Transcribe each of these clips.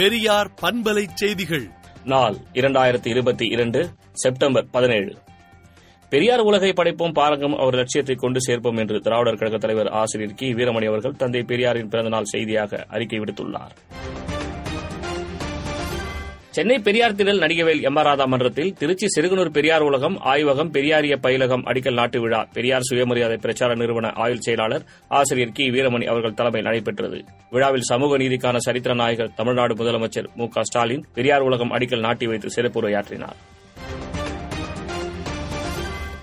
பெரியார் பண்பலை செய்திகள். நாள் இரண்டாயிரத்தி இருபத்தி இரண்டு செப்டம்பர் பதினேழு. பெரியார் உலகை படைப்போம் பாரங்கம் அவர் லட்சியத்தை கொண்டு சேர்ப்போம் என்று திராவிடர் கழக தலைவர் ஆசிரியர் கி. வீரமணி அவர்கள் தந்தை பெரியாரின் பிறந்தநாள் செய்தியாக அறிக்கை விடுத்துள்ளார். சென்னை பெரியார் திடல் நடிகவேல் எம் ஆர் ராதா மன்றத்தில் திருச்சி சிறுகனூர் பெரியார் உலகம் ஆய்வகம் பெரியாரிய பயிலகம் அடிக்கல் நாட்டு விழா பெரியார் சுயமரியாதை பிரச்சார நிறுவன ஆயுள் செயலாளர் ஆசிரியர் கி. வீரமணி அவர்கள் தலைமையில் நடைபெற்றது. விழாவில் சமூக நீதிக்கான சரித்திர நாயகர் தமிழ்நாடு முதலமைச்சர் மு. க. ஸ்டாலின் பெரியார் உலகம் அடிக்கல் நாட்டி வைத்து சிறப்புரையாற்றினார்.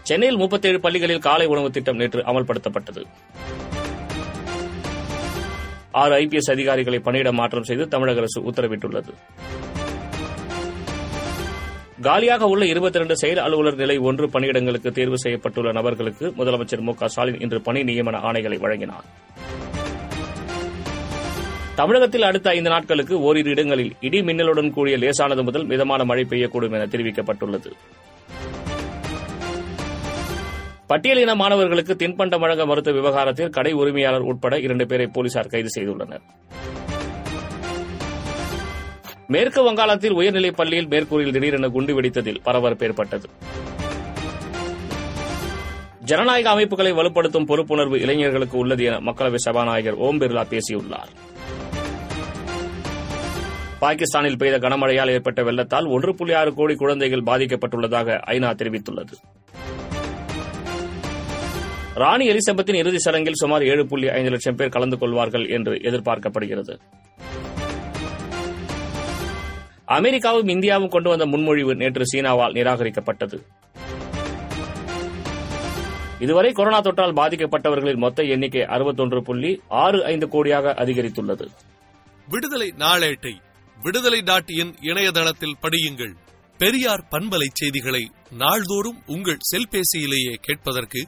சென்னையில் முப்பத்தேழு பள்ளிகளில் காலை உணவு திட்டம் நேற்று அமல்படுத்தப்பட்டது. ஆறு ஐபிஎஸ் அதிகாரிகளை பணியிட மாற்றம் செய்து தமிழக அரசு உத்தரவிட்டுள்ளது. காலியாக உள்ள இருபத்தி இரண்டு செயல் அலுவலர் நிலை ஒன்று பணியிடங்களுக்கு தேர்வு செய்யப்பட்டுள்ள நபர்களுக்கு முதலமைச்சர் மு க ஸ்டாலின் இன்று பணி நியமன ஆணைகளை வழங்கினார். தமிழகத்தில் அடுத்த ஐந்து நாட்களுக்கு ஓரிரு இடங்களில் இடி மின்னலுடன் கூடிய லேசானது முதல் மிதமான மழை பெய்யக்கூடும் என தெரிவிக்கப்பட்டுள்ளது. பட்டியலின மாணவர்களுக்கு தின்பண்டம் வழங்க மறுத்த விவகாரத்தில் கடை உரிமையாளர் உட்பட இரண்டு பேரை போலீசார் கைது செய்துள்ளனர். மேற்கு வங்காளத்தில் உயர்நிலைப் பள்ளியில் மேற்கூரில் திடீரென குண்டு வெடித்ததில் பரபரப்பு ஏற்பட்டது. ஜனநாயக அமைப்புகளை வலுப்படுத்தும் பொறுப்புணர்வு இளைஞர்களுக்கு உள்ளது என மக்களவை சபாநாயகர் ஓம் பிர்லா பேசியுள்ளார். பாகிஸ்தானில் பெய்த கனமழையால் ஏற்பட்ட வெள்ளத்தால் ஒன்று புள்ளி ஆறு கோடி குழந்தைகள் பாதிக்கப்பட்டுள்ளதாக ஐநா தெரிவித்துள்ளது. ராணி எலிசபெத்தின் இறுதிச் சடங்கில் சுமார் ஏழு புள்ளி ஐந்து லட்சம் பேர் கலந்து கொள்வார்கள் என்று எதிர்பார்க்கப்படுகிறது. அமெரிக்காவும் இந்தியாவும் கொண்டு வந்த முன்மொழிவு நேற்று சீனாவால் நிராகரிக்கப்பட்டது. இதுவரை கொரோனா தொற்றால் பாதிக்கப்பட்டவர்களின் மொத்த எண்ணிக்கை அறுபத்தொன்று புள்ளி ஆறு ஐந்து கோடியாக அதிகரித்துள்ளது. விடுதலை நாளேட்டை விடுதலை டாட் இன் இணையதளத்தில் படியுங்கள். பெரியார் பண்பலை செய்திகளை நாள்தோறும் உங்கள் செல்பேசியிலேயே கேட்பதற்கு